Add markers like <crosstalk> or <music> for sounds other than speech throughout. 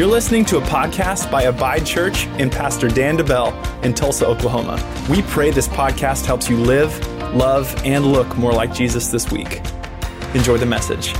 You're listening to a podcast by Abide Church and Pastor Dan DeBell in Tulsa, Oklahoma. We pray this podcast helps you live, love, and look more like Jesus this week. Enjoy the message.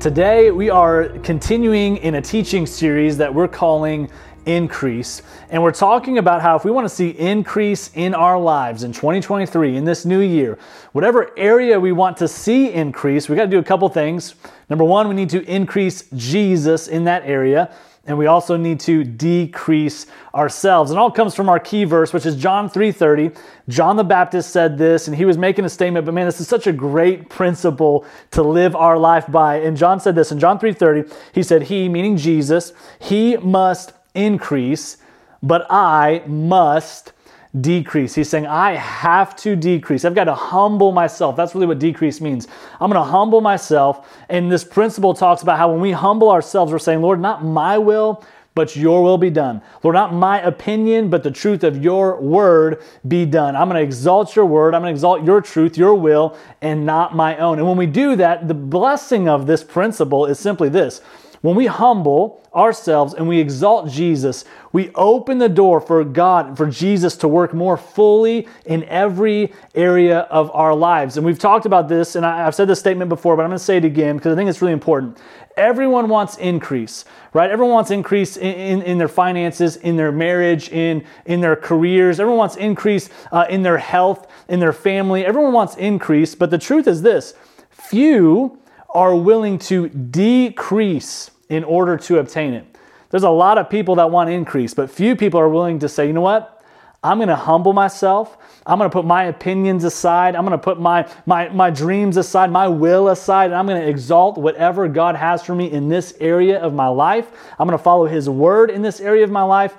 Today, we are continuing in a teaching series that we're calling Increase. And we're talking about how if we want to see increase in our lives in 2023, in this new year, whatever area we want to see increase, we got to do a couple things. Number one, we need to increase Jesus in that area and we also need to decrease ourselves. And all comes from our key verse, which is John 3:30. John the Baptist said this, and he was making a statement, but man, this is such a great principle to live our life by. And John said this in John 3:30. He said, "He, meaning Jesus, he must increase, but I must decrease. He's saying, I have to decrease. I've got to humble myself. That's really what decrease means. I'm going to humble myself. And this principle talks about how when we humble ourselves, we're saying, Lord, not my will, but your will be done. Lord, not my opinion, but the truth of your word be done. I'm going to exalt your word. I'm going to exalt your truth, your will, and not my own. And when we do that, the blessing of this principle is simply this when we humble ourselves and we exalt Jesus, we open the door for God, for Jesus to work more fully in every area of our lives. And we've talked about this, and I've said this statement before, but I'm going to say it again because I think it's really important. Everyone wants increase, right? Everyone wants increase in, in, in their finances, in their marriage, in, in their careers. Everyone wants increase uh, in their health, in their family. Everyone wants increase, but the truth is this few are willing to decrease in order to obtain it. There's a lot of people that want increase, but few people are willing to say, you know what? I'm going to humble myself. I'm going to put my opinions aside. I'm going to put my, my, my dreams aside, my will aside, and I'm going to exalt whatever God has for me in this area of my life. I'm going to follow His word in this area of my life.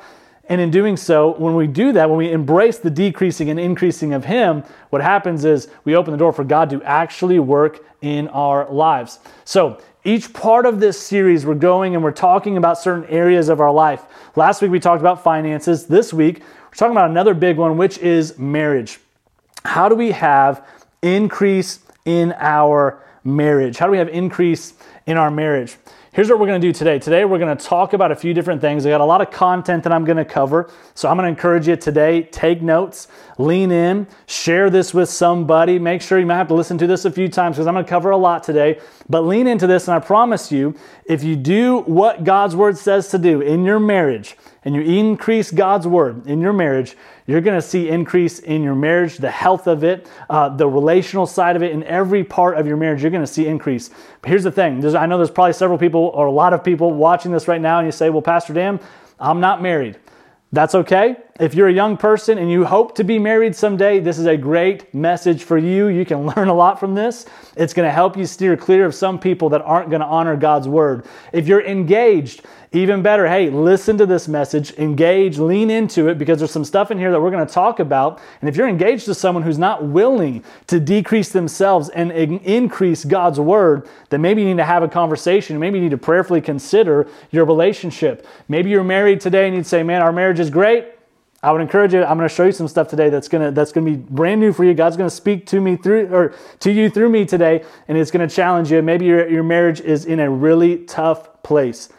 And in doing so, when we do that, when we embrace the decreasing and increasing of Him, what happens is we open the door for God to actually work in our lives. So, each part of this series, we're going and we're talking about certain areas of our life. Last week, we talked about finances. This week, we're talking about another big one, which is marriage. How do we have increase in our marriage? How do we have increase in our marriage? Here's what we're going to do today. Today, we're going to talk about a few different things. I got a lot of content that I'm going to cover. So I'm going to encourage you today, take notes, lean in, share this with somebody. Make sure you might have to listen to this a few times because I'm going to cover a lot today. But lean into this, and I promise you, if you do what God's word says to do in your marriage, and you increase God's word in your marriage, you're going to see increase in your marriage, the health of it, uh, the relational side of it, in every part of your marriage. You're going to see increase. But here's the thing: there's, I know there's probably several people or a lot of people watching this right now, and you say, "Well, Pastor Dan, I'm not married." That's okay. If you're a young person and you hope to be married someday, this is a great message for you. You can <laughs> learn a lot from this. It's going to help you steer clear of some people that aren't going to honor God's word. If you're engaged, even better, hey, listen to this message, engage, lean into it because there's some stuff in here that we're going to talk about. And if you're engaged to someone who's not willing to decrease themselves and increase God's word, then maybe you need to have a conversation. Maybe you need to prayerfully consider your relationship. Maybe you're married today and you'd say, man, our marriage is great. I would encourage you. I'm going to show you some stuff today that's going to that's going to be brand new for you. God's going to speak to me through or to you through me today, and it's going to challenge you. Maybe your your marriage is in a really tough place.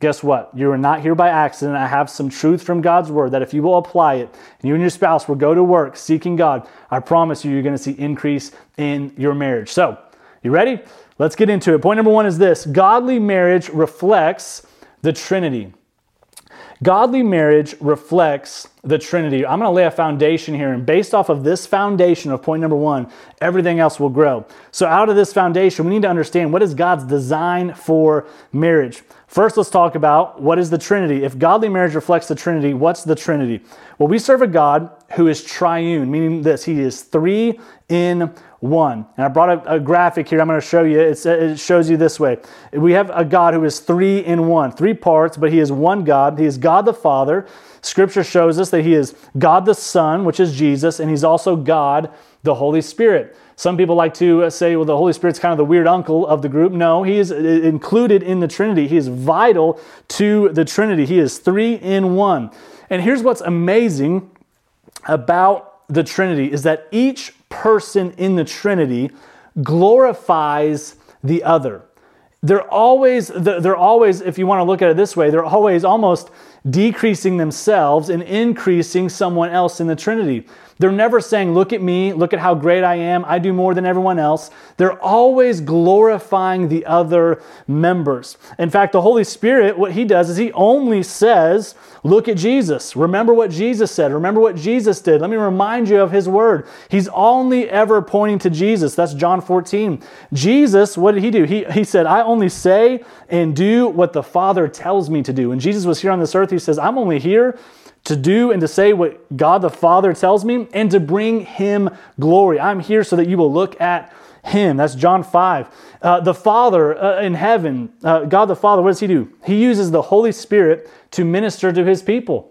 Guess what? You are not here by accident. I have some truth from God's word that if you will apply it, and you and your spouse will go to work seeking God, I promise you, you're going to see increase in your marriage. So, you ready? Let's get into it. Point number one is this godly marriage reflects the Trinity. Godly marriage reflects the Trinity. I'm going to lay a foundation here, and based off of this foundation of point number one, everything else will grow. So, out of this foundation, we need to understand what is God's design for marriage. First, let's talk about what is the Trinity. If godly marriage reflects the Trinity, what's the Trinity? Well, we serve a God who is triune, meaning this He is three in one. And I brought a, a graphic here I'm going to show you. It's, it shows you this way. We have a God who is three in one, three parts, but He is one God. He is God the Father. Scripture shows us that He is God the Son, which is Jesus, and He's also God the Holy Spirit. Some people like to uh, say, well, the Holy Spirit's kind of the weird uncle of the group. No, he is uh, included in the Trinity. He is vital to the Trinity. He is three in one. And here's what's amazing about the Trinity is that each person in the Trinity glorifies the other. They're always, they're always, if you want to look at it this way, they're always almost decreasing themselves and increasing someone else in the Trinity. They're never saying, Look at me, look at how great I am, I do more than everyone else. They're always glorifying the other members. In fact, the Holy Spirit, what He does is He only says, Look at Jesus. Remember what Jesus said. Remember what Jesus did. Let me remind you of His word. He's only ever pointing to Jesus. That's John 14. Jesus, what did He do? He, he said, I only say and do what the Father tells me to do. When Jesus was here on this earth, He says, I'm only here to do and to say what God the Father tells me and to bring Him glory. I'm here so that you will look at Him. That's John 5. Uh, the Father uh, in heaven, uh, God the Father, what does He do? He uses the Holy Spirit to minister to His people.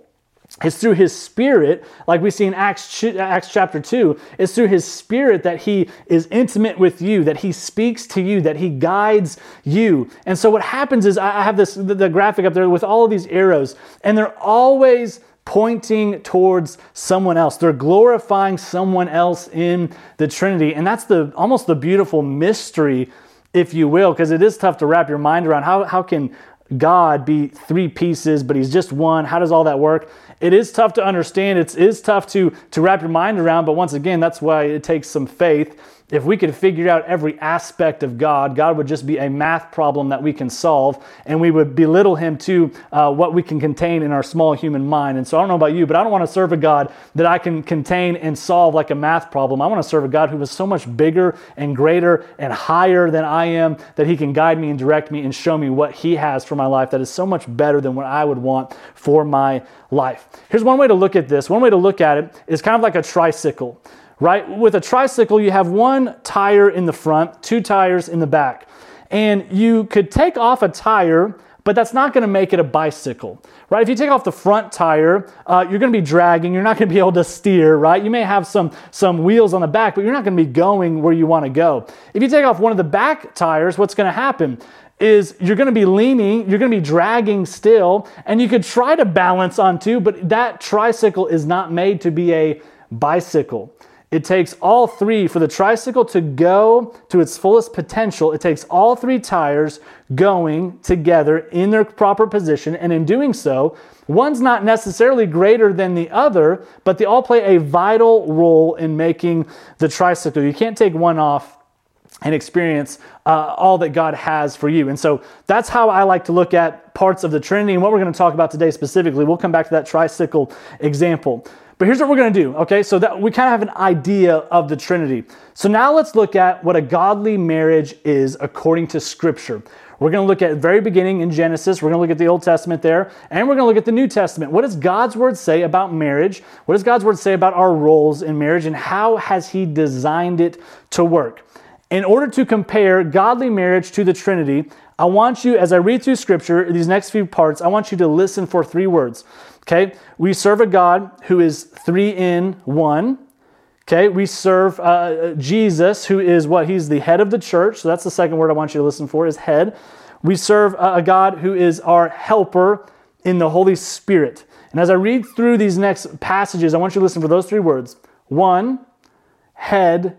It's through His Spirit, like we see in Acts, Acts chapter 2, it's through His Spirit that He is intimate with you, that He speaks to you, that He guides you. And so what happens is I have this the graphic up there with all of these arrows, and they're always pointing towards someone else. They're glorifying someone else in the Trinity. And that's the almost the beautiful mystery, if you will, because it is tough to wrap your mind around. How, how can God be three pieces, but he's just one? How does all that work? It is tough to understand. It is tough to, to wrap your mind around, but once again, that's why it takes some faith if we could figure out every aspect of God, God would just be a math problem that we can solve, and we would belittle Him to uh, what we can contain in our small human mind. And so I don't know about you, but I don't want to serve a God that I can contain and solve like a math problem. I want to serve a God who is so much bigger and greater and higher than I am that He can guide me and direct me and show me what He has for my life that is so much better than what I would want for my life. Here's one way to look at this. One way to look at it is kind of like a tricycle right? With a tricycle, you have one tire in the front, two tires in the back. And you could take off a tire, but that's not going to make it a bicycle, right? If you take off the front tire, uh, you're going to be dragging. You're not going to be able to steer, right? You may have some some wheels on the back, but you're not going to be going where you want to go. If you take off one of the back tires, what's going to happen? Is you're going to be leaning, you're going to be dragging still, and you could try to balance on two, but that tricycle is not made to be a bicycle. It takes all three for the tricycle to go to its fullest potential. It takes all three tires going together in their proper position. And in doing so, one's not necessarily greater than the other, but they all play a vital role in making the tricycle. You can't take one off and experience uh, all that God has for you. And so that's how I like to look at parts of the Trinity. And what we're going to talk about today specifically, we'll come back to that tricycle example. But here's what we're going to do, okay? So that we kind of have an idea of the Trinity. So now let's look at what a godly marriage is according to Scripture. We're going to look at very beginning in Genesis. We're going to look at the Old Testament there, and we're going to look at the New Testament. What does God's word say about marriage? What does God's word say about our roles in marriage, and how has He designed it to work? In order to compare godly marriage to the Trinity, I want you, as I read through Scripture, these next few parts, I want you to listen for three words. Okay, we serve a God who is three in one. Okay, we serve uh, Jesus, who is what? He's the head of the church. So that's the second word I want you to listen for is head. We serve a God who is our helper in the Holy Spirit. And as I read through these next passages, I want you to listen for those three words one, head,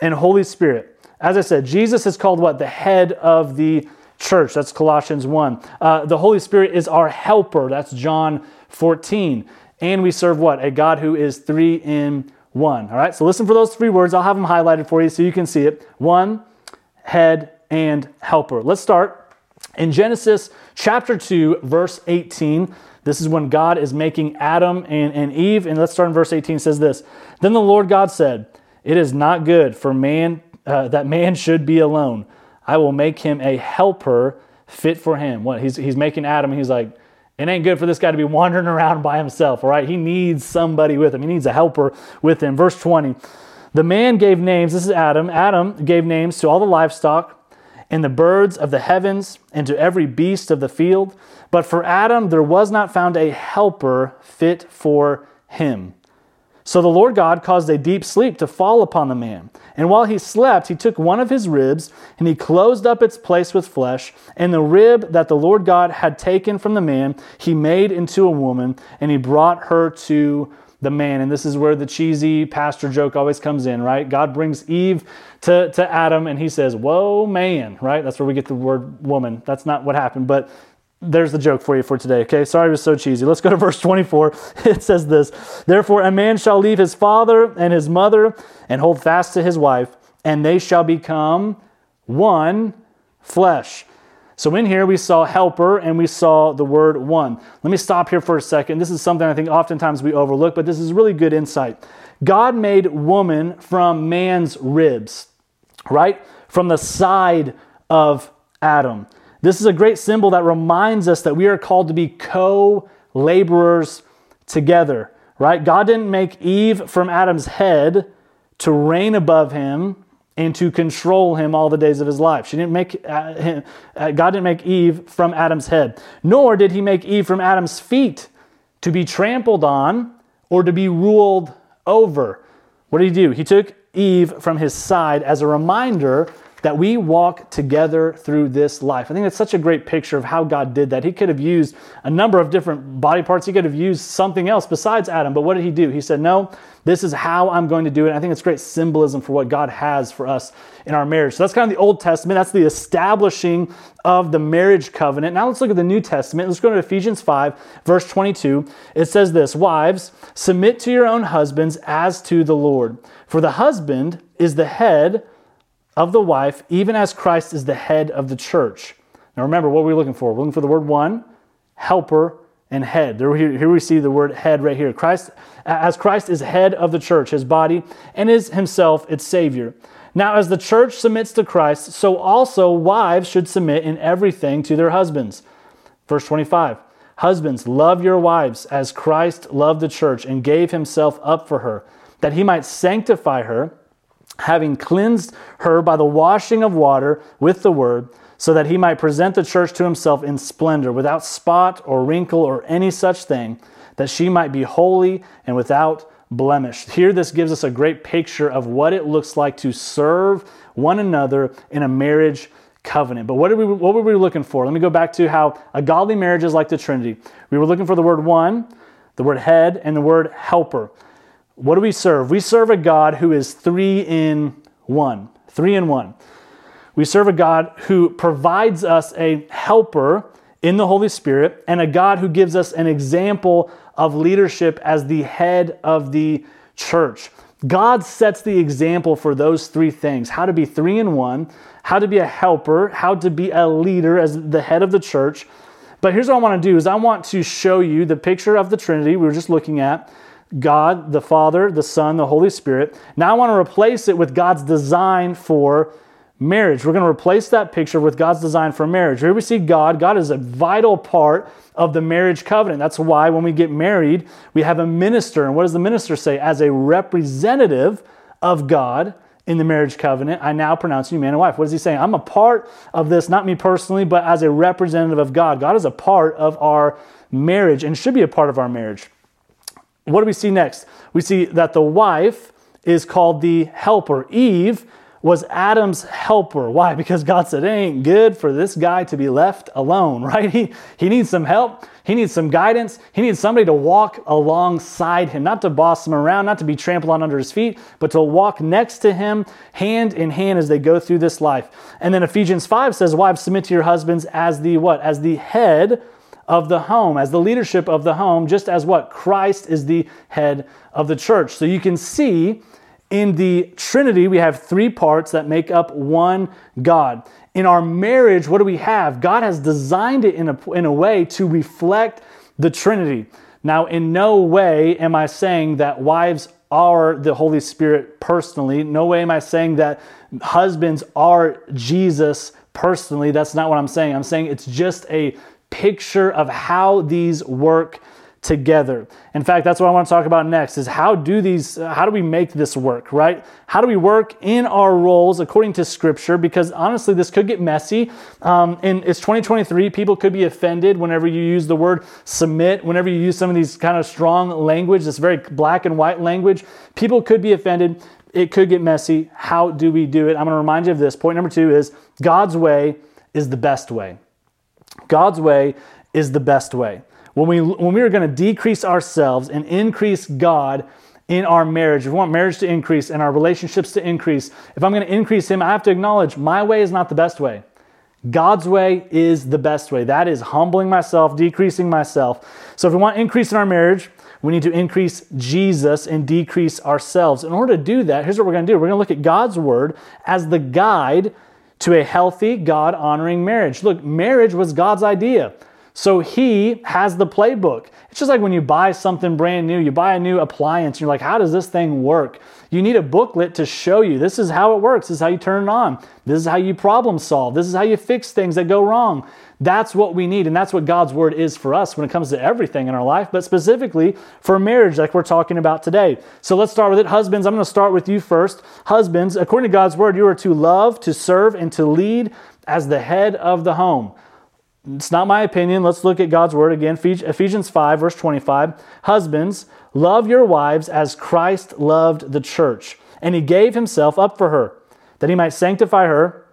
and Holy Spirit. As I said, Jesus is called what? The head of the church. That's Colossians 1. Uh, the Holy Spirit is our helper. That's John 14. And we serve what? A God who is three in one. All right, so listen for those three words. I'll have them highlighted for you so you can see it. One, head, and helper. Let's start in Genesis chapter 2, verse 18. This is when God is making Adam and, and Eve. And let's start in verse 18. It says this Then the Lord God said, It is not good for man uh, that man should be alone. I will make him a helper fit for him. What? He's, he's making Adam, he's like, it ain't good for this guy to be wandering around by himself, all right? He needs somebody with him. He needs a helper with him. Verse 20 The man gave names, this is Adam. Adam gave names to all the livestock and the birds of the heavens and to every beast of the field. But for Adam there was not found a helper fit for him. So the Lord God caused a deep sleep to fall upon the man. And while he slept, he took one of his ribs and he closed up its place with flesh. And the rib that the Lord God had taken from the man, he made into a woman, and he brought her to the man. And this is where the cheesy pastor joke always comes in, right? God brings Eve to, to Adam and he says, Whoa, man, right? That's where we get the word woman. That's not what happened, but there's the joke for you for today, okay? Sorry it was so cheesy. Let's go to <laughs> verse 24. It says this Therefore, a man shall leave his father and his mother and hold fast to his wife, and they shall become one flesh. So in here we saw helper and we saw the word one. Let me stop here for a second. This is something I think oftentimes we overlook, but this is really good insight. God made woman from man's ribs, right? From the side of Adam. This is a great symbol that reminds us that we are called to be co laborers together, right? God didn't make Eve from Adam's head to reign above him and to control him all the days of his life. She didn't make uh, him, uh, God didn't make Eve from Adam's head, nor did he make Eve from Adam's feet to be trampled on or to be ruled over. What did he do? He took Eve from his side as a reminder that we walk together through this life. I think that's such a great picture of how God did that. He could have used a number of different body parts, he could have used something else besides Adam, but what did he do? He said, No, this is how I'm going to do it. I think it's great symbolism for what God has for us in our marriage. So that's kind of the Old Testament. That's the establishing of the marriage covenant. Now let's look at the New Testament. Let's go to Ephesians 5, verse 22. It says this Wives, submit to your own husbands as to the Lord. For the husband is the head of the wife, even as Christ is the head of the church. Now remember, what are we looking for? We're looking for the word one, helper, and head. Here we see the word head right here. Christ, as Christ is head of the church, his body, and is himself its Savior. Now, as the church submits to Christ, so also wives should submit in everything to their husbands. Verse 25 Husbands, love your wives as Christ loved the church and gave himself up for her, that he might sanctify her having cleansed her by the washing of water with the word, so that he might present the church to himself in splendor, without spot or wrinkle or any such thing, that she might be holy and without blemish. Here, this gives us a great picture of what it looks like to serve one another in a marriage covenant. But what, are we, what were we looking for? Let me go back to how a godly marriage is like the Trinity. We were looking for the word one, the word head, and the word helper. What do we serve? We serve a God who is three in one. Three in one. We serve a God who provides us a helper in the Holy Spirit and a God who gives us an example of leadership as the head of the church. God sets the example for those three things how to be three in one, how to be a helper, how to be a leader as the head of the church. But here's what I want to do is I want to show you the picture of the Trinity we were just looking at God, the Father, the Son, the Holy Spirit. Now I want to replace it with God's design for marriage. We're going to replace that picture with God's design for marriage. Here we see God. God is a vital part of the marriage covenant. That's why when we get married, we have a minister. And what does the minister say? As a representative of God in the marriage covenant, I now pronounce you man and wife. What is he saying? I'm a part of this, not me personally, but as a representative of God. God is a part of our marriage and should be a part of our marriage. What do we see next? We see that the wife is called the helper. Eve was Adam's helper. Why? <laughs> Because God said, it ain't good for this guy to be left alone, <laughs> right? He, he needs some help. He needs some guidance. He needs somebody to walk alongside him, not to boss him around, not to be trampled on under his feet, but to walk next to him, hand in hand as they go through this life. And then Ephesians 5 says, Wives, submit to your husbands as the what? As the head of the home, as the leadership of the home, just as what? Christ is the head of the church. So you can see in the Trinity, we have three parts that make up one God. In our marriage, what do we have? God has designed it in a, in a way to reflect the Trinity. Now, in no way am I saying that wives are the Holy Spirit personally. No way am I saying that husbands are Jesus personally. That's not what I'm saying. I'm saying it's just a picture of how these work together. In fact, that's what I want to talk about next is how do these how do we make this work, right? How do we work in our roles according to scripture because honestly this could get messy. Um, and it's 2023, people could be offended whenever you use the word submit, whenever you use some of these kind of strong language, this very black and white language, people could be offended. It could get messy. How do we do it? I'm going to remind you of this. Point number 2 is God's way is the best way. God's way is the best way. when we, when we are going to decrease ourselves and increase God in our marriage, if we want marriage to increase and our relationships to increase, if I'm going to increase Him, I have to acknowledge my way is not the best way. God's way is the best way. That is humbling myself, decreasing myself. So if we want increase in our marriage, we need to increase Jesus and decrease ourselves. In order to do that, here's what we're going to do we're going to look at God's word as the guide to a healthy, God honoring marriage. Look, marriage was God's idea. So he has the playbook. It's just like when you buy something brand new, you buy a new appliance, you're like, how does this thing work? You need a booklet to show you this is how it works, this is how you turn it on, this is how you problem solve, this is how you fix things that go wrong. That's what we need, and that's what God's word is for us when it comes to everything in our life, but specifically for marriage, like we're talking about today. So let's start with it. Husbands, I'm going to start with you first. Husbands, according to God's word, you are to love, to serve, and to lead as the head of the home. It's not my opinion. Let's look at God's word again. Ephesians 5, verse 25. Husbands, love your wives as Christ loved the church, and he gave himself up for her, that he might sanctify her,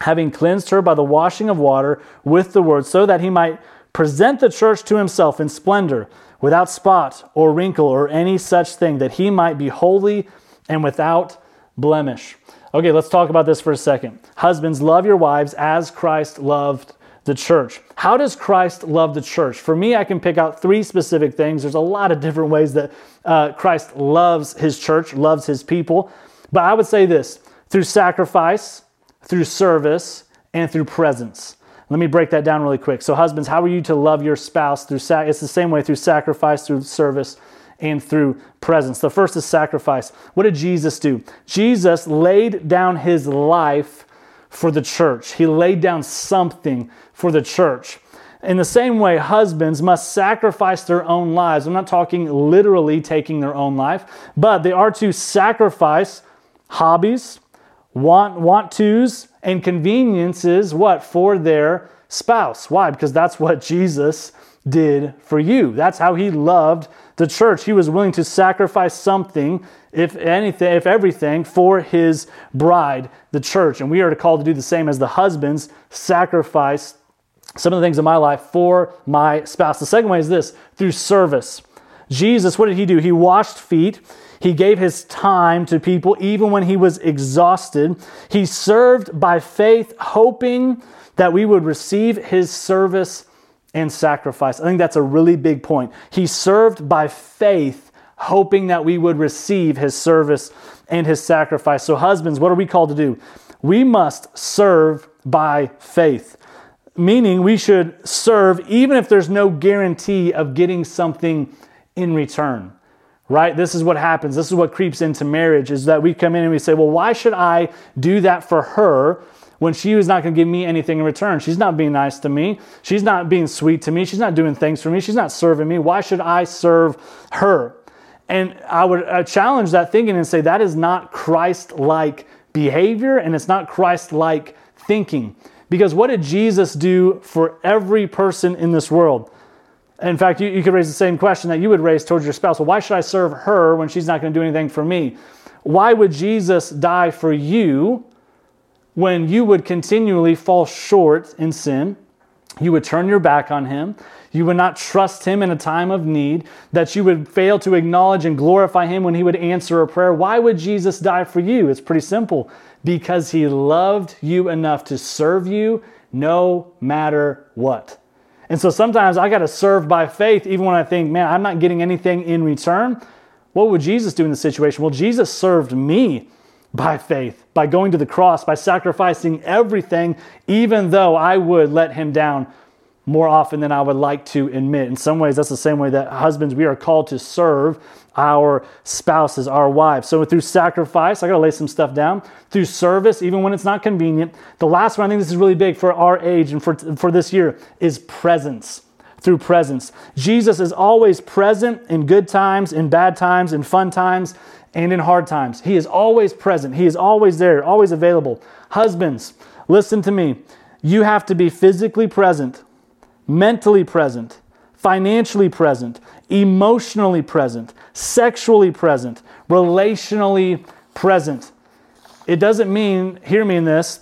having cleansed her by the washing of water with the word, so that he might present the church to himself in splendor, without spot or wrinkle or any such thing, that he might be holy and without blemish. Okay, let's talk about this for a second. Husbands, love your wives as Christ loved the church. How does Christ love the church? For me, I can pick out three specific things. There's a lot of different ways that uh, Christ loves his church, loves his people. But I would say this through sacrifice, through service, and through presence. Let me break that down really quick. So, husbands, how are you to love your spouse through sac- it's the same way through sacrifice, through service, and through presence. The first is sacrifice. What did Jesus do? Jesus laid down his life for the church. He laid down something for the church. In the same way, husbands must sacrifice their own lives. I'm not talking literally taking their own life, but they are to sacrifice hobbies, want want tos, and conveniences what for their spouse. Why? Because that's what <laughs> Jesus did for you. That's how he loved the church. He was willing to sacrifice something, if anything, if everything, for his bride, the church. And we are called to do the same as the husbands sacrifice some of the things in my life for my spouse. The second way is this through service. Jesus, what did he do? He washed feet. He gave his time to people even when he was exhausted. He served by faith, hoping that we would receive his service and sacrifice. I think that's a really big point. He served by faith, hoping that we would receive his service and his sacrifice. So, husbands, what are we called to do? We must serve by faith, meaning we should serve even if there's no guarantee of getting something in return. Right? This is what happens. This is what creeps into marriage is that we come in and we say, well, why should I do that for her when she was not going to give me anything in return. She's not being nice to me. She's not being sweet to me. She's not doing things for me. She's not serving me. Why should I serve her? And I would uh, challenge that thinking and say that is not Christ like behavior and it's not Christ like thinking. Because what did Jesus do for every person in this world? In fact, you, you could raise the same question that you would raise towards your spouse. Well, why should I serve her when she's not going to do anything for me? Why would Jesus die for you when you would continually fall short in sin, you would turn your back on him, you would not trust him in a time of need, that you would fail to acknowledge and glorify him when he would answer a prayer. Why would Jesus die for you? It's pretty simple because he loved you enough to serve you no matter what. And so sometimes I got to serve by faith, even when I think, man, I'm not getting anything in return. What would Jesus do in the situation? Well, Jesus served me by faith, by going to the cross, by sacrificing everything, even though I would let him down more often than I would like to admit. In some ways, that's the same way that husbands, we are called to serve our spouses, our wives. So through sacrifice, I gotta lay some stuff down. Through service, even when it's not convenient. The last one, I think this is really big for our age and for, for this year, is presence. Through presence. Jesus is always present in good times, in bad times, in fun times and in hard times. He is always present, He is always there, always available. Husbands, listen to me. You have to be physically present, mentally present, financially present, emotionally present, sexually present, relationally present. It doesn't mean, hear me in this,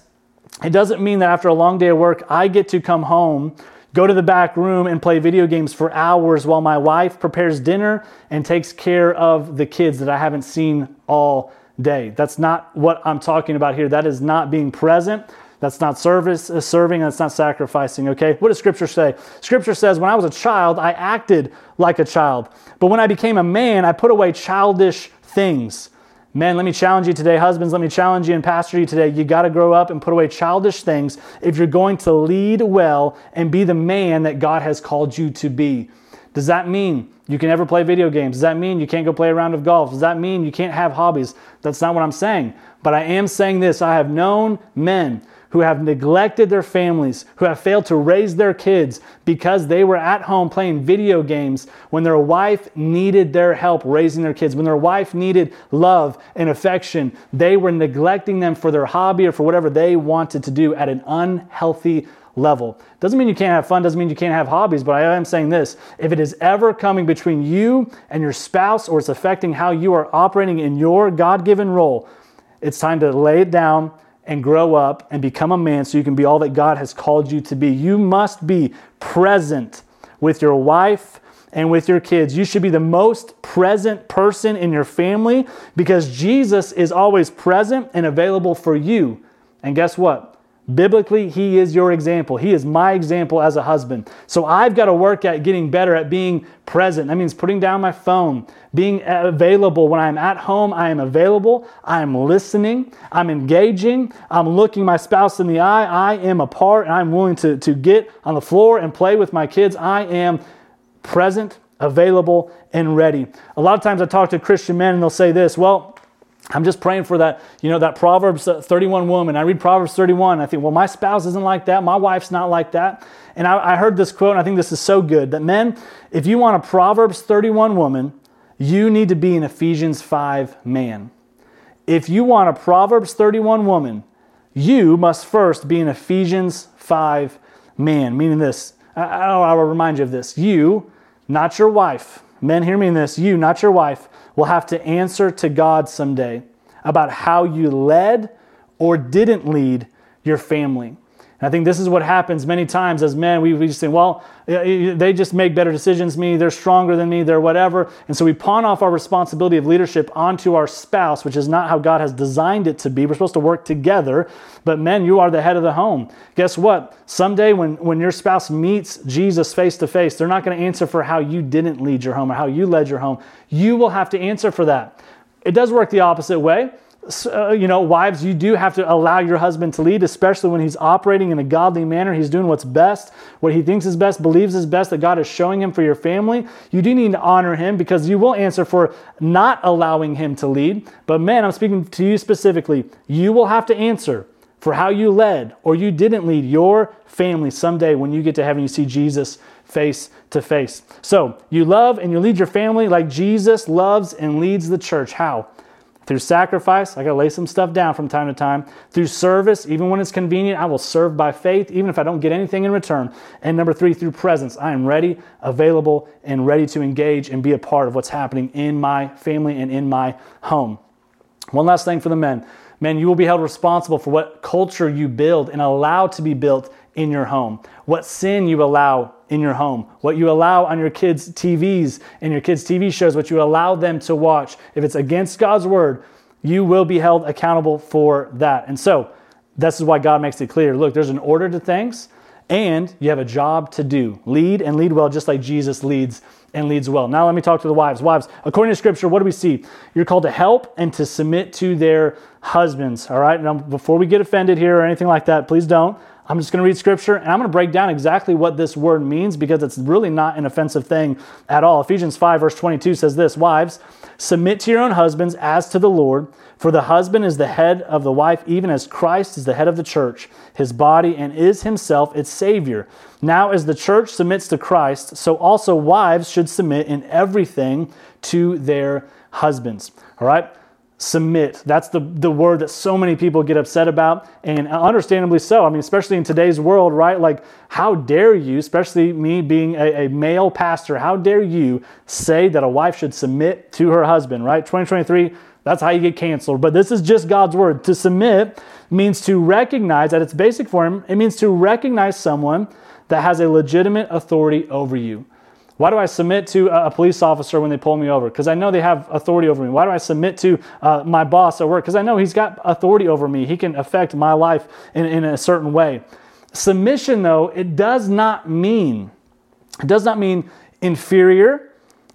it doesn't mean that after a long day of work, I get to come home go to the back room and play video games for hours while my wife prepares dinner and takes care of the kids that I haven't seen all day. That's not what I'm talking about here. That is not being present. That's not service, uh, serving, that's not sacrificing, okay? What does Scripture say? Scripture says, when I was a child, I acted like a child. But when I became a man, I put away childish things. Men, let me challenge you today. Husbands, let me challenge you and pastor you today. You got to grow up and put away childish things if you're going to lead well and be the man that God has called you to be. Does that mean you can never play video games? Does that mean you can't go play a round of golf? Does that mean you can't have hobbies? That's not what I'm saying. But I am saying this I have known men who have neglected their families, who have failed to raise their kids because they were at home playing video games when their wife needed their help raising their kids, when their wife needed love and affection. They were neglecting them for their hobby or for whatever they wanted to do at an unhealthy level. Doesn't mean you can't have fun, doesn't mean you can't have hobbies, but I am saying this. If it is ever coming between you and your spouse or it's affecting how you are operating in your God given role, it's time to lay it down and grow up and become a man so you can be all that God has called you to be. You must be present with your wife and with your kids. You should be the most present person in your family because Jesus is always present and available for you. And guess what? Biblically, he is your example. He is my example as a husband. So I've got to work at getting better at being present. That means putting down my phone, being available. When I'm at home, I am available. I am listening. I'm engaging. I'm looking my spouse in the eye. I am a part and I'm willing to, to get on the floor and play with my kids. I am present, available, and ready. A lot of times I talk to Christian men and they'll say this, well, I'm just praying for that, you know, that Proverbs uh, 31 woman. I read Proverbs 31. I think, well, my spouse isn't like that. My wife's not like that. And I, I heard this quote, and I think this is so good that men, if you want a Proverbs 31 woman, you need to be an Ephesians 5 man. If you want a Proverbs 31 woman, you must first be an Ephesians 5 man. Meaning this, I, I will remind you of this. You, not your wife, men, hear me in this. You, not your wife, will have to answer to God someday about how you led or didn't lead your family. And I think this is what happens many times as men. We, we just think, well, they just make better decisions me. They're stronger than me. They're whatever. And so we pawn off our responsibility of leadership onto our spouse, which is not how God has designed it to be. We're supposed to work together. But men, you are the head of the home. Guess what? Someday when, when your spouse meets Jesus face to face, they're not going to answer for how you didn't lead your home or how you led your home. You will have to answer for that. It does work the opposite way uh, you know, wives, you do have to allow your husband to lead, especially when he's operating in a godly manner. He's doing what's best, what he thinks is best, believes is best, that God is showing him for your family. You do need to honor him because you will answer for not allowing him to lead. But man, I'm speaking to you specifically. You will have to answer for how you led or you didn't lead your family someday when you get to heaven. You see Jesus face to face. So you love and you lead your family like Jesus loves and leads the church. How? Through sacrifice, I got to lay some stuff down from time to time. Through service, even when it's convenient, I will serve by faith, even if I don't get anything in return. And number three, through presence, I am ready, available, and ready to engage and be a part of what's happening in my family and in my home. One last thing for the men. Men, you will be held responsible for what culture you build and allow to be built in your home, what sin you allow in your home, what you allow on your kids' TVs and your kids' TV shows, what you allow them to watch. If it's against God's word, you will be held accountable for that. And so, this is why God makes it clear look, there's an order to things, and you have a job to do. Lead and lead well, just like Jesus leads and leads well. Now, let me talk to the wives. Wives, according to Scripture, what do we see? You're called to help and to submit to their husbands. All right. Now, before we get offended here or anything like that, please don't. I'm just going to read scripture and I'm going to break down exactly what this word means because it's really not an offensive thing at all. Ephesians 5, verse 22 says this Wives, submit to your own husbands as to the Lord, for the husband is the head of the wife, even as Christ is the head of the church, his body, and is himself its Savior. Now, as the church submits to Christ, so also wives should submit in everything to their husbands. All right? Submit. That's the, the word that so many people get upset about, and understandably so. I mean, especially in today's world, right? Like, how dare you, especially me being a, a, male pastor, how dare you say that a wife should submit to her husband, right? 2023, that's how you get canceled. But this is just God's word. To submit means to recognize, at its basic form, it means to recognize someone that has a legitimate authority over you. Why do I submit to a police officer when they pull me over? Because I know they have authority over me. Why do I submit to uh, my boss at work? Because I know he's got authority over me. He can affect my life in, in a certain way. Submission, though, it does not mean, it does not mean inferior.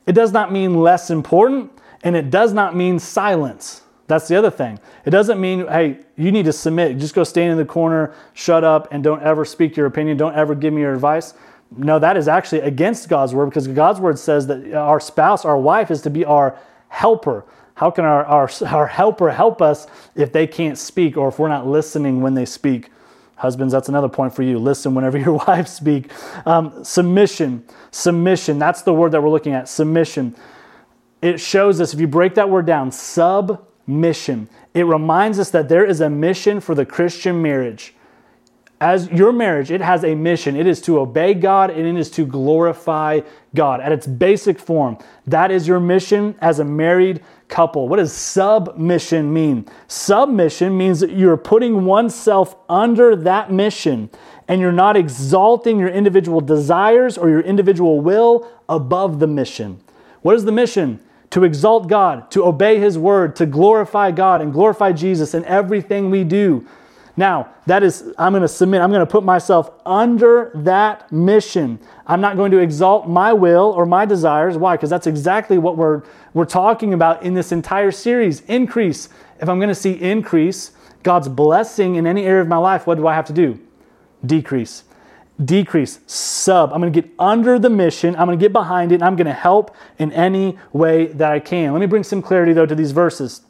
It does not mean less important. And it does not mean silence. That's the other thing. It doesn't mean, hey, you need to submit. Just go stand in the corner, shut up, and don't ever speak your opinion. Don't ever give me your advice. No, that is actually against God's word because God's word says that our spouse, our wife, is to be our helper. How can our, our, <laughs> our helper help us if they can't speak or if we're not listening when they speak? Husbands, that's another point for you. Listen whenever <laughs> your wives speak. Um, submission. Submission. That's the word that we're looking at. Submission. It shows us, if you break that word down, submission. It reminds us that there is a mission for the Christian marriage as your marriage, it has a mission. It is to obey God and it is to glorify God at its basic form. That is your mission as a married couple. What does submission mean? Submission means that you're putting oneself under that mission and you're not exalting your individual desires or your individual will above the mission. What is the mission? To exalt God, to obey His word, to glorify God and glorify Jesus in everything we do. Now, that is, I'm going to submit, I'm going to put myself under that mission. I'm not going to exalt my will or my desires. Why? Because that's exactly what we're, we're talking about in this entire series increase. If I'm going to see increase, God's blessing in any area of my life, what do I have to do? Decrease. Decrease, sub. I'm going to get under the mission. I'm going to get behind it. And I'm going to help in any way that I can. Let me bring some clarity, though, to these verses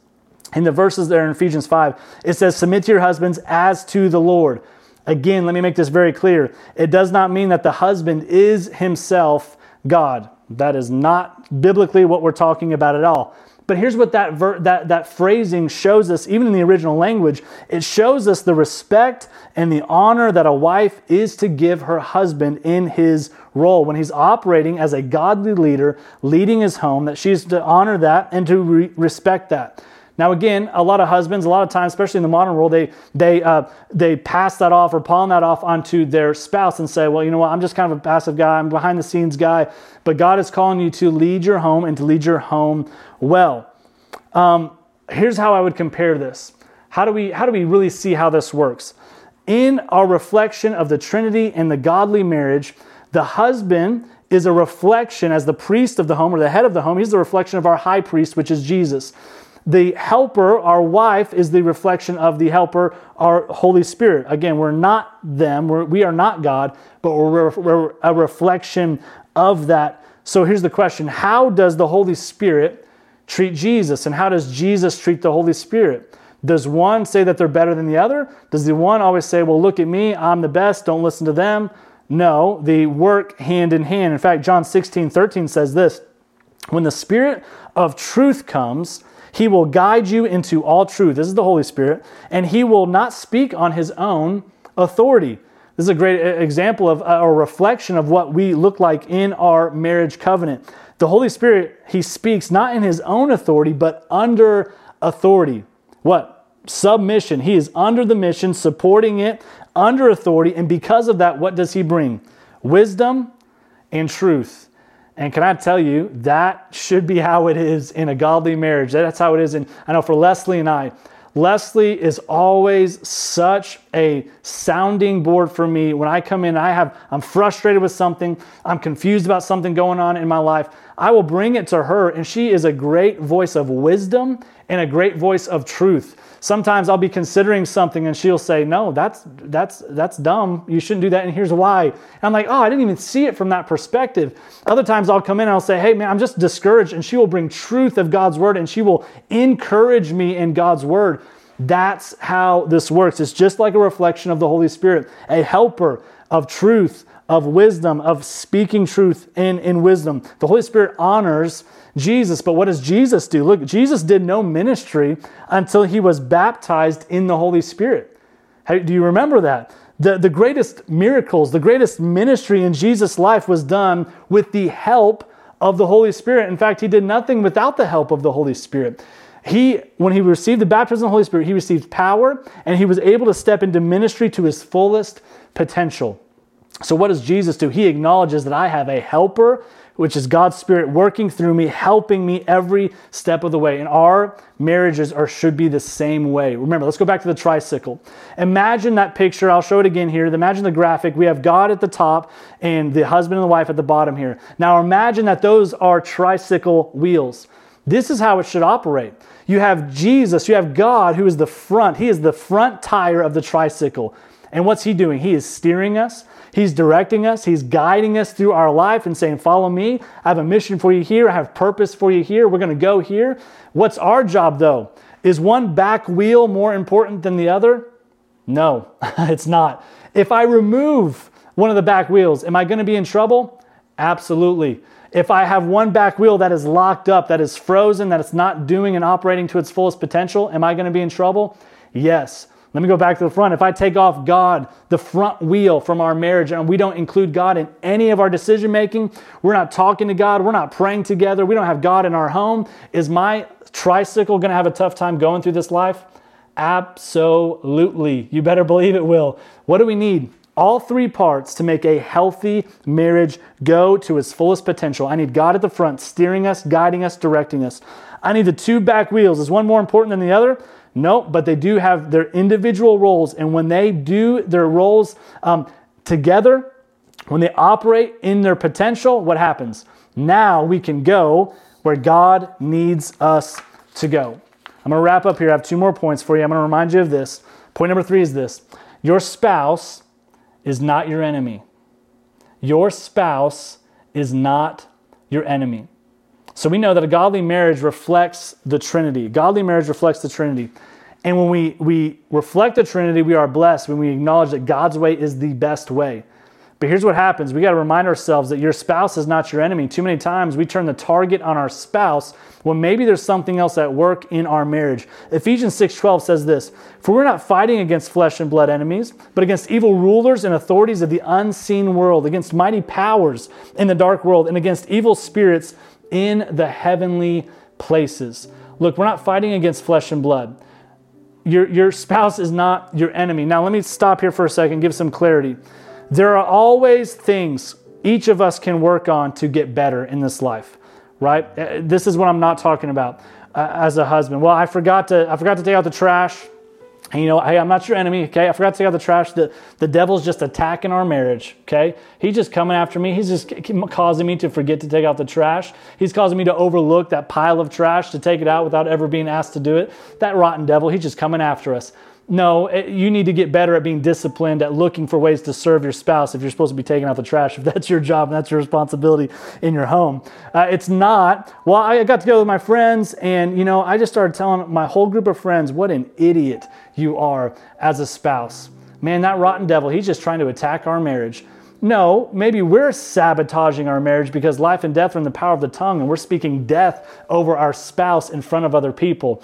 in the verses there in Ephesians 5, it says, Submit to your husbands as to the Lord. Again, let me make this very clear. It does not mean that the husband is himself God. That is not biblically what we're talking about at all. But here's what that, ver- that, that phrasing shows us, even in the original language. It shows us the respect and the honor that a wife is to give her husband in his role. When he's operating as a godly leader, leading his home, that she's to honor that and to re- respect that. Now, again, a lot of husbands, a lot of times, especially in the modern world, they they uh, they pass that off or pawn that off onto their spouse and say, "Well, you know what? I'm just kind of a passive guy. I'm behind the scenes guy." But God is calling you to lead your home and to lead your home well. Um, here's how I would compare this. How do we how do we really see how this works? In our reflection of the Trinity and the godly marriage, the husband is a reflection as the priest of the home or the head of the home. He's the reflection of our high priest, which is Jesus. The helper, our wife, is the reflection of the helper, our Holy Spirit. Again, we're not them, we're, we are not God, but we're, we're a reflection of that. So here's the question How does the Holy Spirit treat Jesus? And how does Jesus treat the Holy Spirit? Does one say that they're better than the other? Does the one always say, Well, look at me, I'm the best, don't listen to them? No, they work hand in hand. In fact, John 16, 13 says this When the Spirit of truth comes, he will guide you into all truth. This is the Holy Spirit. And he will not speak on his own authority. This is a great example of uh, a reflection of what we look like in our marriage covenant. The Holy Spirit, he speaks not in his own authority, but under authority. What? Submission. He is under the mission, supporting it, under authority. And because of that, what does he bring? Wisdom and truth. And can I tell you, that should be how it is in a godly marriage. That's how it is And I know for Leslie and I, Leslie is always such a sounding board for me. When I come in, I have I'm frustrated with something, I'm confused about something going on in my life. I will bring it to her and she is a great voice of wisdom and a great voice of truth. Sometimes I'll be considering something and she'll say, "No, that's that's that's dumb. You shouldn't do that and here's why." And I'm like, "Oh, I didn't even see it from that perspective." Other times I'll come in and I'll say, "Hey, man, I'm just discouraged." And she will bring truth of God's word and she will encourage me in God's word. That's how this works. It's just like a reflection of the Holy Spirit, a helper of truth, of wisdom, of speaking truth in, in wisdom. The Holy Spirit honors Jesus. But what does Jesus do? Look, Jesus did no ministry until he was baptized in the Holy Spirit. How, do you remember that? The, the greatest miracles, the greatest ministry in Jesus' life was done with the help of the Holy Spirit. In fact, he did nothing without the help of the Holy Spirit. He, when he received the baptism of the Holy Spirit, he received power and he was able to step into ministry to his fullest potential. So, what does Jesus do? He acknowledges that I have a helper, which is God's Spirit working through me, helping me every step of the way. And our marriages are should be the same way. Remember, let's go back to the tricycle. Imagine that picture. I'll show it again here. Imagine the graphic. We have God at the top and the husband and the wife at the bottom here. Now, imagine that those are tricycle wheels. This is how it should operate. You have Jesus, you have God who is the front. He is the front tire of the tricycle. And what's he doing? He is steering us. He's directing us. He's guiding us through our life and saying, Follow me. I have a mission for you here. I have purpose for you here. We're going to go here. What's our job, though? Is one back wheel more important than the other? No, <laughs> it's not. If I remove one of the back wheels, am I going to be in trouble? Absolutely. If I have one back wheel that is locked up, that is frozen, that it's not doing and operating to its fullest potential, am I going to be in trouble? Yes. Let me go back to the front. If I take off God, the front wheel from our marriage, and we don't include God in any of our decision making, we're not talking to God, we're not praying together, we don't have God in our home, is my tricycle going to have a tough time going through this life? Absolutely. You better believe it will. What do we need? All three parts to make a healthy marriage go to its fullest potential. I need God at the front, steering us, guiding us, directing us. I need the two back wheels. Is one more important than the other? No, but they do have their individual roles. And when they do their roles um, together, when they operate in their potential, what happens? Now we can go where God needs us to go. I'm going to wrap up here. I have two more points for you. I'm going to remind you of this. Point number three is this Your spouse is not your enemy. Your spouse is not your enemy. So we know that a godly marriage reflects the Trinity. Godly marriage reflects the Trinity. And when we, we reflect the Trinity, we are blessed when we acknowledge that God's way is the best way. But here's what happens we got to remind ourselves that your spouse is not your enemy. Too many times we turn the target on our spouse when maybe there's something else at work in our marriage. Ephesians 6:12 says this, "For we're not fighting against flesh and blood enemies, but against evil rulers and authorities of the unseen world, against mighty powers in the dark world, and against evil spirits in the heavenly places." Look, we're not fighting against flesh and blood. Your, your spouse is not your enemy. Now, let me stop here for a second, give some clarity. There are always things each of us can work on to get better in this life, right? Uh, this is what I'm not talking about uh, as a husband. Well, I forgot to I forgot to take out the trash. And, you know, hey, I'm not your enemy, okay? I forgot to take out the trash. The, the devil's just attacking our marriage, okay? He's just coming after me. He's just causing me to forget to take out the trash. He's causing me to overlook that pile of trash to take it out without ever being asked to do it. That rotten devil, he's just coming after us. No, you need to get better at being disciplined, at looking for ways to serve your spouse if you're supposed to be taking out the trash, <laughs> if that's your job and that's your responsibility in your home. Uh, it's not, well, I got together with my friends and, you know, I just started telling my whole group of friends what an idiot you are as a spouse. Man, that rotten devil, he's just trying to attack our marriage. No, maybe we're sabotaging our marriage because life and death are in the power of the tongue and we're speaking death over our spouse in front of other people.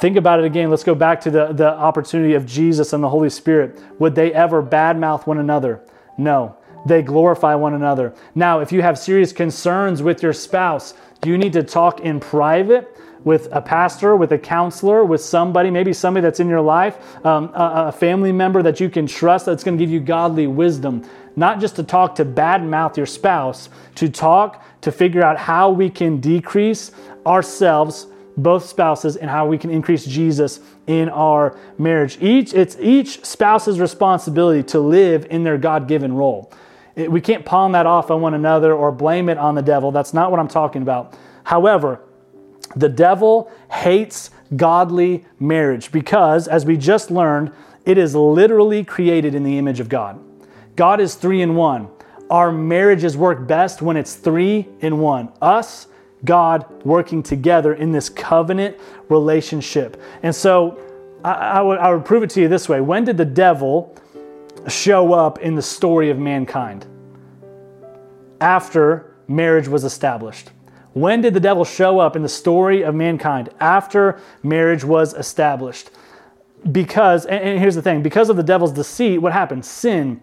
Think about it again. Let's go back to the, the opportunity of Jesus and the Holy Spirit. Would they ever badmouth one another? No. They glorify one another. Now, if you have serious concerns with your spouse, you need to talk in private with a pastor, with a counselor, with somebody, maybe somebody that's in your life, um, a, a family member that you can trust that's going to give you godly wisdom? Not just to talk to badmouth your spouse, to talk to figure out how we can decrease ourselves both spouses and how we can increase Jesus in our marriage. Each it's each spouse's responsibility to live in their God-given role. It, we can't pawn that off on one another or blame it on the devil. That's not what I'm talking about. However, the devil hates godly marriage because as we just learned, it is literally created in the image of God. God is 3 in 1. Our marriages work best when it's 3 in 1. Us God working together in this covenant relationship. And so I, I, would, I would prove it to you this way When did the devil show up in the story of mankind? After marriage was established. When did the devil show up in the story of mankind? After marriage was established. Because, and here's the thing because of the devil's deceit, what happened? Sin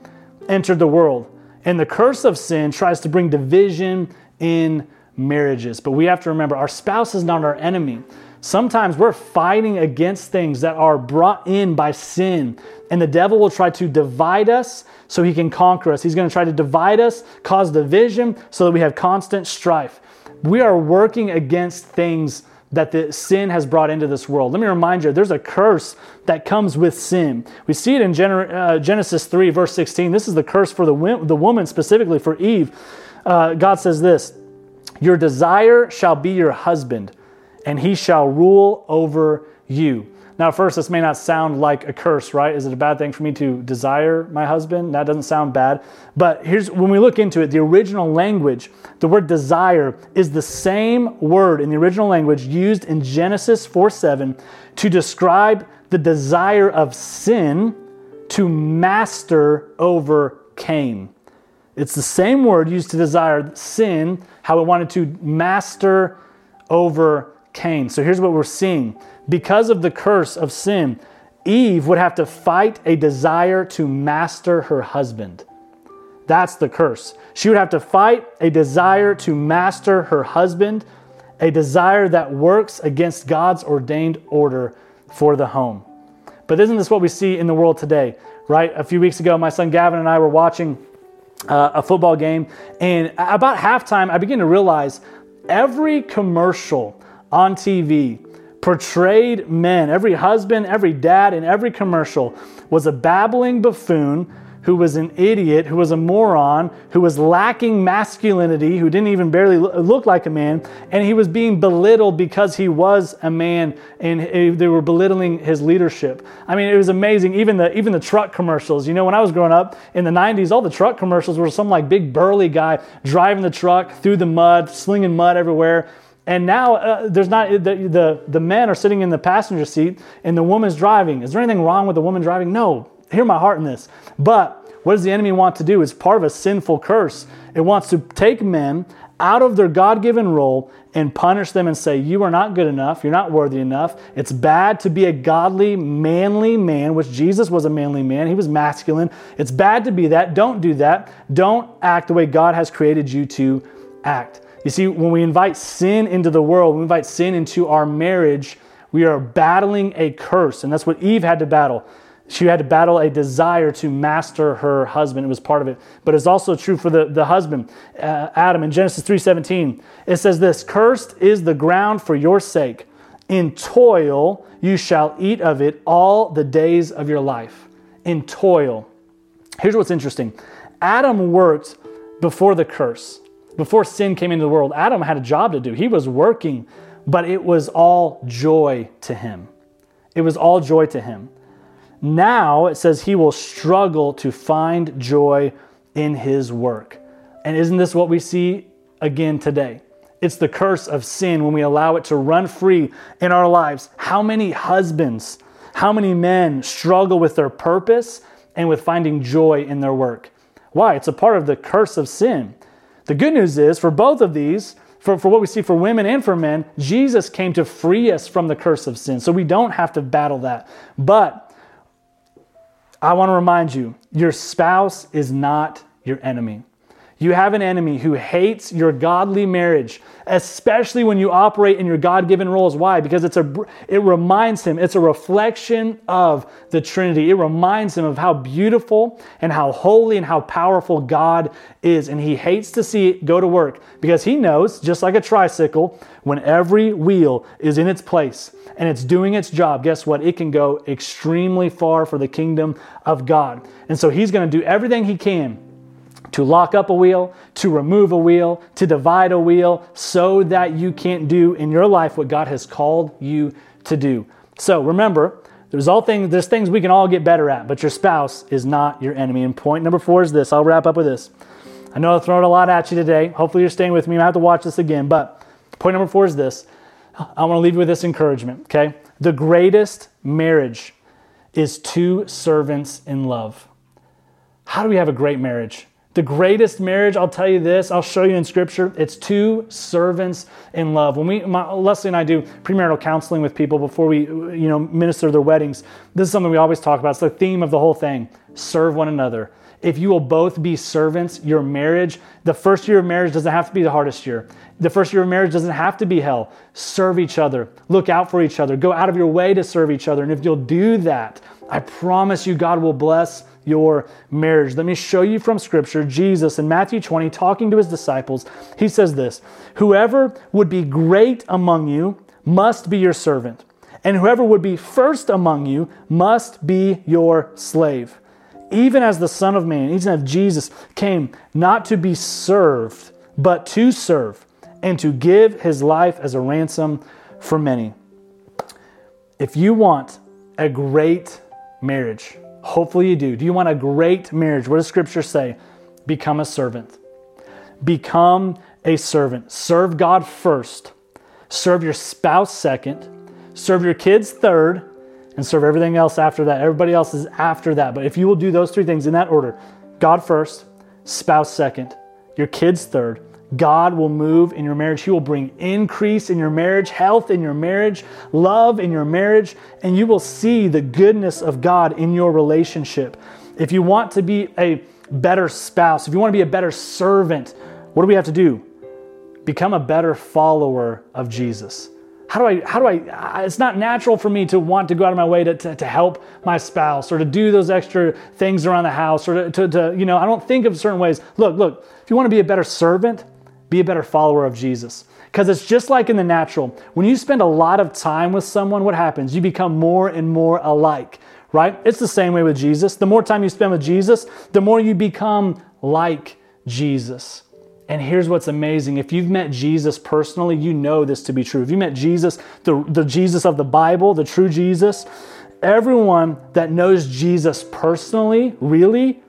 entered the world. And the curse of sin tries to bring division in marriages. But we have to remember our spouse is not our enemy. Sometimes we're fighting against things that are brought in by sin, and the devil will try to divide us so he can conquer us. He's going to try to divide us, cause division, so that we have constant strife. We are working against things that the sin has brought into this world. Let me remind you, there's a curse that comes with sin. We see it in uh, Genesis 3, verse 16. This is the curse for the, the woman, specifically for Eve. Uh, God says this Your desire shall be your husband and he shall rule over you. Now, first, this may not sound like a curse, right? Is it a bad thing for me to desire my husband? That doesn't sound bad. But here's when we look into it, the original language, the word desire is the same word in the original language used in Genesis 4 7 to describe the desire of sin to master over Cain. It's the same word used to desire sin, how it wanted to master over Cain. So here's what we're seeing. Because of the curse of sin, Eve would have to fight a desire to master her husband. That's the curse. She would have to fight a desire to master her husband, a desire that works against God's ordained order for the home. But isn't this what we see in the world today? Right? A few weeks ago, my son Gavin and I were watching uh, a football game, and about halftime, I began to realize every commercial on TV portrayed men, every husband, every dad in every commercial was a babbling buffoon who was an idiot, who was a moron, who was lacking masculinity, who didn't even barely look like a man, and he was being belittled because he was a man, and they were belittling his leadership. I mean, it was amazing. Even the even the truck commercials. You know, when I was growing up in the '90s, all the truck commercials were some like big burly guy driving the truck through the mud, slinging mud everywhere. And now uh, there's not the, the the men are sitting in the passenger seat and the woman's driving. Is there anything wrong with the woman driving? No. Hear my heart in this. But what does the enemy want to do? It's part of a sinful curse. It wants to take men out of their God given role and punish them and say, You are not good enough. You're not worthy enough. It's bad to be a godly, manly man, which Jesus was a manly man. He was masculine. It's bad to be that. Don't do that. Don't act the way God has created you to act. You see, when we invite sin into the world, we invite sin into our marriage, we are battling a curse. And that's what Eve had to battle. She had to battle a desire to master her husband. It was part of it. But it's also true for the, the husband, uh, Adam. In Genesis 3.17, it says this, Cursed is the ground for your sake. In toil you shall eat of it all the days of your life. In toil. Here's what's interesting. Adam worked before the curse before sin came into the world, Adam had a job to do. He was working, but it was all joy to him. It was all joy to him. Now it says he will struggle to find joy in his work. And isn't this what we see again today? It's the curse of sin when we allow it to run free in our lives. How many husbands, how many men struggle with their purpose and with finding joy in their work? Why? It's a part of the curse of sin. The good news is for both of these, for, for what we see for women and for men, Jesus came to free us from the curse of sin. So we don't have to battle that. But I want to remind you your spouse is not your enemy. You have an enemy who hates your godly marriage, especially when you operate in your God given roles. Why? Because it's a, it reminds him, it's a reflection of the Trinity. It reminds him of how beautiful and how holy and how powerful God is. And he hates to see it go to work because he knows, just like a tricycle, when every wheel is in its place and it's doing its job, guess what? It can go extremely far for the kingdom of God. And so he's going to do everything he can to lock up a wheel, to remove a wheel, to divide a wheel, so that you can't do in your life what God has called you to do. So remember, there's all things there's things we can all get better at, but your spouse is not your enemy. And point number four is this. I'll wrap up with this. I know I've thrown a lot at you today. Hopefully you're staying with me. I have to watch this again. But point number four is this. I want to leave you with this encouragement, okay? The greatest marriage is two servants in love. How do we have a great marriage? The greatest marriage, I'll tell you this, I'll show you in scripture, it's two servants in love. When we, my, Leslie and I do premarital counseling with people before we, you know, minister their weddings, this is something we always talk about. It's the theme of the whole thing serve one another. if you will both be servants, your marriage, the first year of marriage doesn't have to be the hardest year. The first year of marriage doesn't have to be hell. Serve each other, look out for each other, go out of your way to serve each other. And if you'll do that, I promise you, God will bless your marriage. Let me show you from Scripture Jesus in Matthew 20, talking to his disciples, he says this Whoever would be great among you must be your servant, and whoever would be first among you must be your slave. Even as the Son of Man, even as Jesus came not to be served, but to serve, and to give his life as a ransom for many. If you want a great marriage, Hopefully you do. Do you want a great marriage? What does Scripture say? Become a servant. Become a servant. Serve God first. Serve your spouse second. Serve your kids third. And serve everything else after that. Everybody else is after that. But if you will do those three things in that order God first, spouse second, your kids third, God will move in your marriage. He will bring increase in your marriage, health in your marriage, love in your marriage, and you will see the goodness of God in your relationship. If you want to be a better spouse, if you want to be a better servant, what do we have to do? Become a better follower of Jesus. How do I, how do I, it's not natural for me to want to go out of my way to, to, to help my spouse or to do those extra things around the house or to, to, to, you know, I don't think of certain ways. Look, look, if you want to be a better servant, be a better follower of Jesus. Because it's just like in the natural. When you spend a lot of time with someone, what happens? You become more and more alike, right? It's the same way with Jesus. The more time you spend with Jesus, the more you become like Jesus. And here's what's amazing. If you've met Jesus personally, you know this to be true. If you met Jesus, the, the Jesus of the Bible, the true Jesus, everyone that knows Jesus personally, really,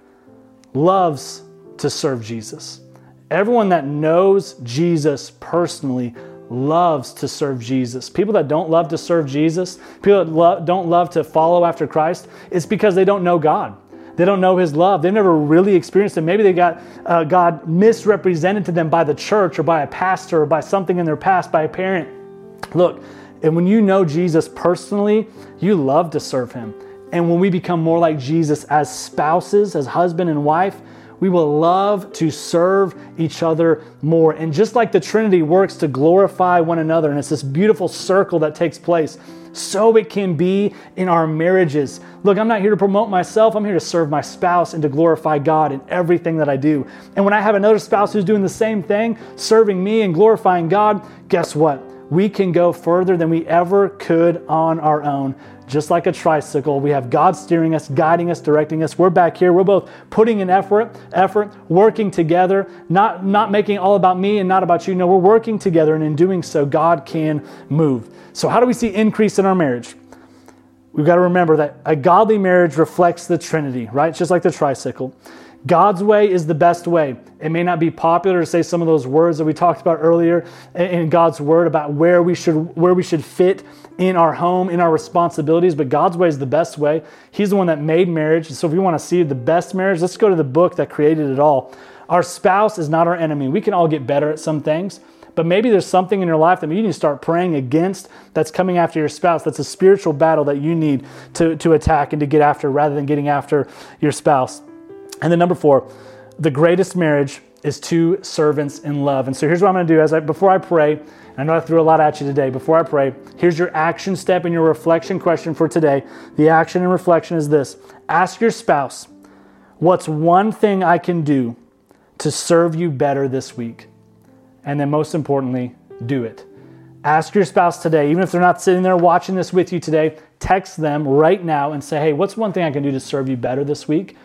loves to serve Jesus. Everyone that knows Jesus personally loves to serve Jesus. People that don't love to serve Jesus, people that lo- don't love to follow after Christ, it's because they don't know God. They don't know His love. They've never really experienced it. Maybe they got uh, God misrepresented to them by the church or by a pastor or by something in their past, by a parent. Look, and when you know Jesus personally, you love to serve Him. And when we become more like Jesus as spouses, as husband and wife, we will love to serve each other more. And just like the Trinity works to glorify one another, and it's this beautiful circle that takes place, so it can be in our marriages. Look, I'm not here to promote myself, I'm here to serve my spouse and to glorify God in everything that I do. And when I have another spouse who's doing the same thing, serving me and glorifying God, guess what? We can go further than we ever could on our own just like a tricycle. We have God steering us, guiding us, directing us. We're back here. We're both putting in effort, effort, working together, not, not making all about me and not about you. No, we're working together, and in doing so, God can move. So, how do we see increase in our marriage? We've got to remember that a godly marriage reflects the Trinity, right? It's just like the tricycle. God's way is the best way. It may not be popular to say some of those words that we talked about earlier in God's word about where we should where we should fit in our home, in our responsibilities, but God's way is the best way. He's the one that made marriage. So if we want to see the best marriage, let's go to the book that created it all. Our spouse is not our enemy. We can all get better at some things, but maybe there's something in your life that you need to start praying against that's coming after your spouse. That's a spiritual battle that you need to, to attack and to get after rather than getting after your spouse. And then number four, the greatest marriage is two servants in love. And so here's what I'm going to do as I before I pray. I know I threw a lot at you today. Before I pray, here's your action step and your reflection question for today. The action and reflection is this: Ask your spouse, "What's one thing I can do to serve you better this week?" And then most importantly, do it. Ask your spouse today, even if they're not sitting there watching this with you today, text them right now and say, "Hey, what's one thing I can do to serve you better this week?"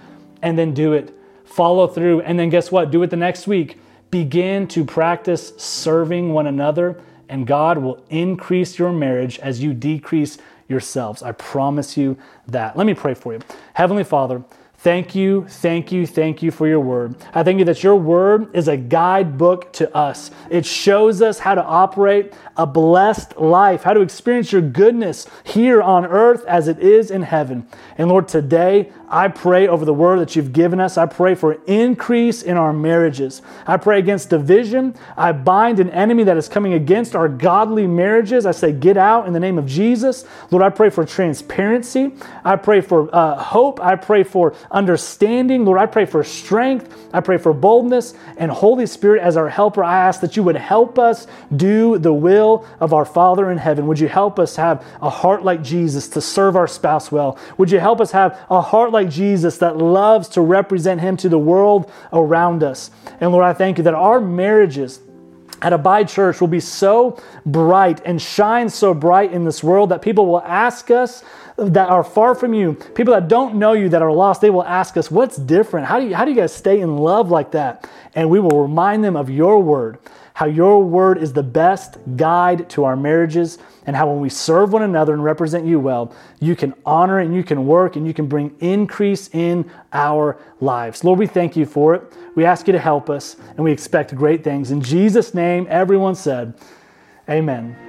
And then do it. Follow through, and then guess what? Do it the next week. Begin to practice serving one another, and God will increase your marriage as you decrease yourselves. I promise you that. Let me pray for you. Heavenly Father, Thank you, thank you, thank you for your word. I thank you that your word is a guidebook to us. It shows us how to operate a blessed life, how to experience your goodness here on earth as it is in heaven. And Lord, today I pray over the word that you've given us. I pray for increase in our marriages. I pray against division. I bind an enemy that is coming against our godly marriages. I say, get out in the name of Jesus. Lord, I pray for transparency. I pray for uh, hope. I pray for understanding. Lord, I pray for strength. I pray for boldness and Holy Spirit as our helper. I ask that you would help us do the will of our Father in heaven. Would you help us have a heart like Jesus to serve our spouse well? Would you help us have a heart like Jesus that loves to represent Him to the world around us? And Lord, I thank you that our marriages, at Abide Church will be so bright and shine so bright in this world that people will ask us that are far from you, people that don't know you, that are lost, they will ask us, What's different? How do you, how do you guys stay in love like that? And we will remind them of your word, how your word is the best guide to our marriages, and how when we serve one another and represent you well, you can honor and you can work and you can bring increase in our lives. Lord, we thank you for it. We ask you to help us, and we expect great things. In Jesus' name, everyone said, Amen.